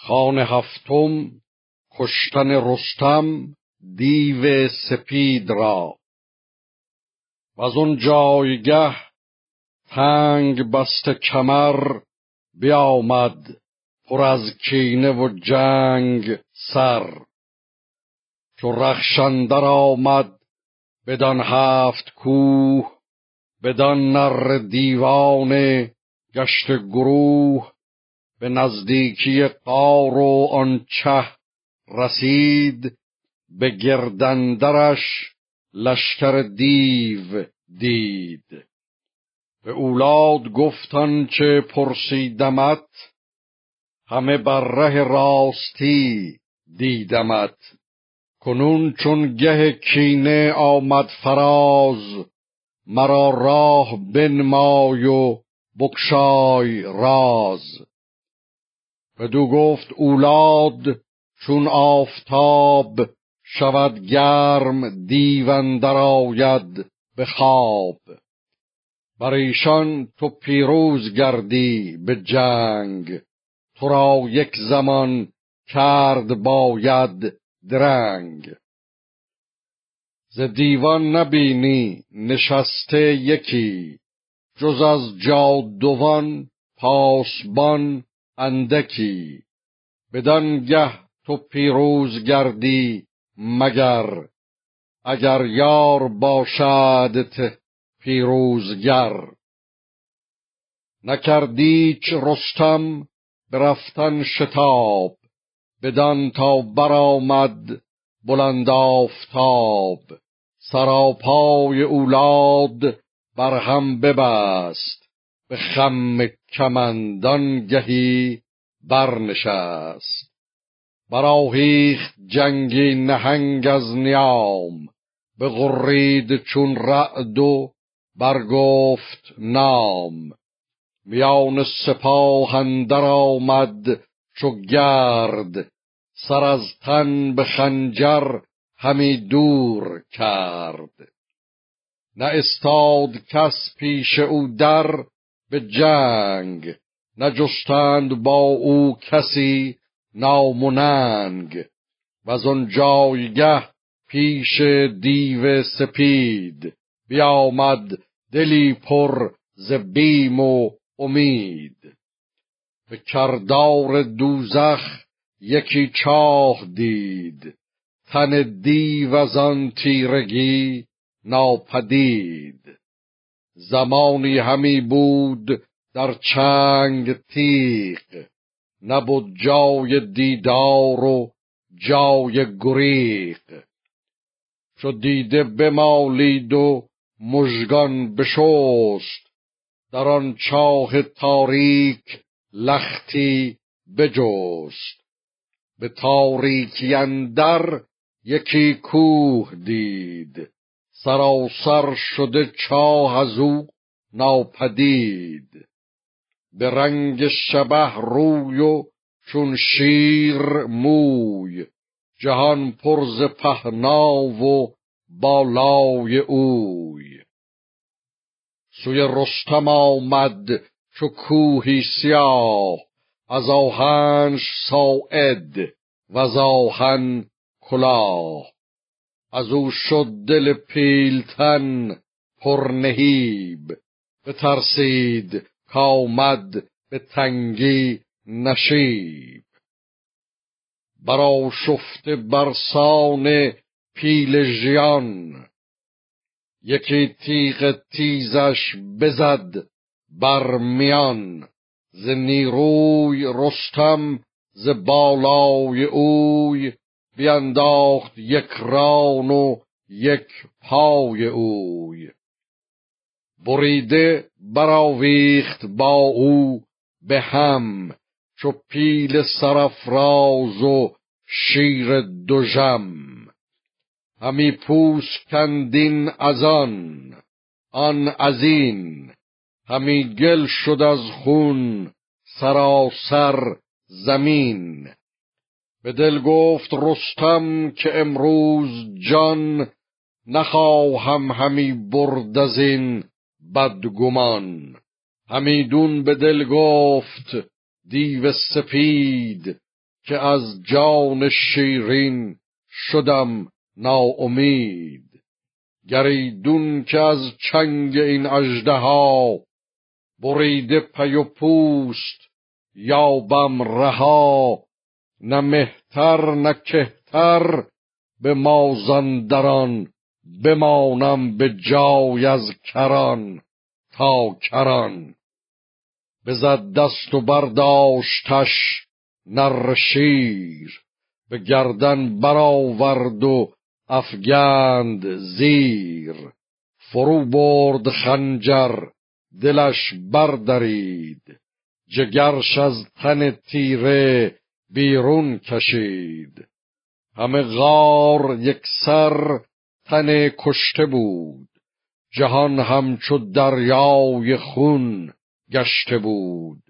خانه هفتم کشتن رستم دیو سپید را. و از اون جایگه تنگ بست کمر بیامد پر از کینه و جنگ سر. چو رخشندر آمد بدان هفت کوه بدان نر دیوانه گشت گروه به نزدیکی قار و آن چه رسید به گردندرش لشکر دیو دید. به اولاد گفتان چه پرسیدمت همه بر ره راستی دیدمت. کنون چون گه کینه آمد فراز مرا راه بنمای و بکشای راز. بدو گفت اولاد چون آفتاب شود گرم دیوندر آید به خواب. بر ایشان تو پیروز گردی به جنگ تو را یک زمان کرد باید درنگ. ز دیوان نبینی نشسته یکی جز از جادوان پاسبان اندکی بدان گه تو پیروز گردی مگر اگر یار باشدت پیروزگر. نکردیچ رستم برفتن شتاب بدان تا برآمد بلند آفتاب. سراپای اولاد بر هم ببست به خم کمندان گهی برنشست. براهیخت جنگی نهنگ از نیام. به غرید چون رعد و برگفت نام. میان سپاه اندر آمد چو گرد. سر از تن به خنجر همی دور کرد. نه استاد کس پیش او در به جنگ. نجستند با او کسی ناموننگ و از آن جایگه پیش دیو سپید بیامد دلی پر ز بیم و امید. به کردار دوزخ یکی چاه دید. تن دیو از آن تیرگی ناپدید. زمانی همی بود در چنگ تیغ نبود جای دیدار و جای گریق چو دیده بمالید و مژگان بشست در آن چاه تاریک لختی بجست. به تاریکی اندر یکی کوه دید سراسر شده چاه از او ناپدید. به رنگ شبه روی و چون شیر موی جهان پرز پهنا و بالای اوی. سوی رستم آمد چو کوهی سیاه از آهنش ساعد و از آهن کلاه. از او شد دل پیلتن پرنهیب. بترسید کامد به تنگی نشیب. برا شفته برسان پیل ژیان. یکی تیغ تیزش بزد بر میان. ز نیروی رستم ز بالای اوی بینداخت یک ران و یک پای اوی. بریده براویخت با او به هم چو پیل سرفراز و شیر دژم همی پوس کندین از آن آن از این. همی گل شد از خون سراسر زمین. به دل گفت رستم که امروز جان نخواهم همی برد از این بدگمان. همیدون به دل گفت دیو سپید که از جان شیرین شدم ناامید. گریدون که از چنگ این ها بریده پی و پوست یابم رها نه مهتر نه کهتر. به مازندران بمانم به جای از کران تا کران. بزد دست و برداشتش نر شیر به گردن برآورد و افگند زیر. فرو برد خنجر دلش بردرید. جگرش از تن تیره بیرون کشید. همه غار یک سر تن کشته بود. جهان همچو دریای خون گشته بود.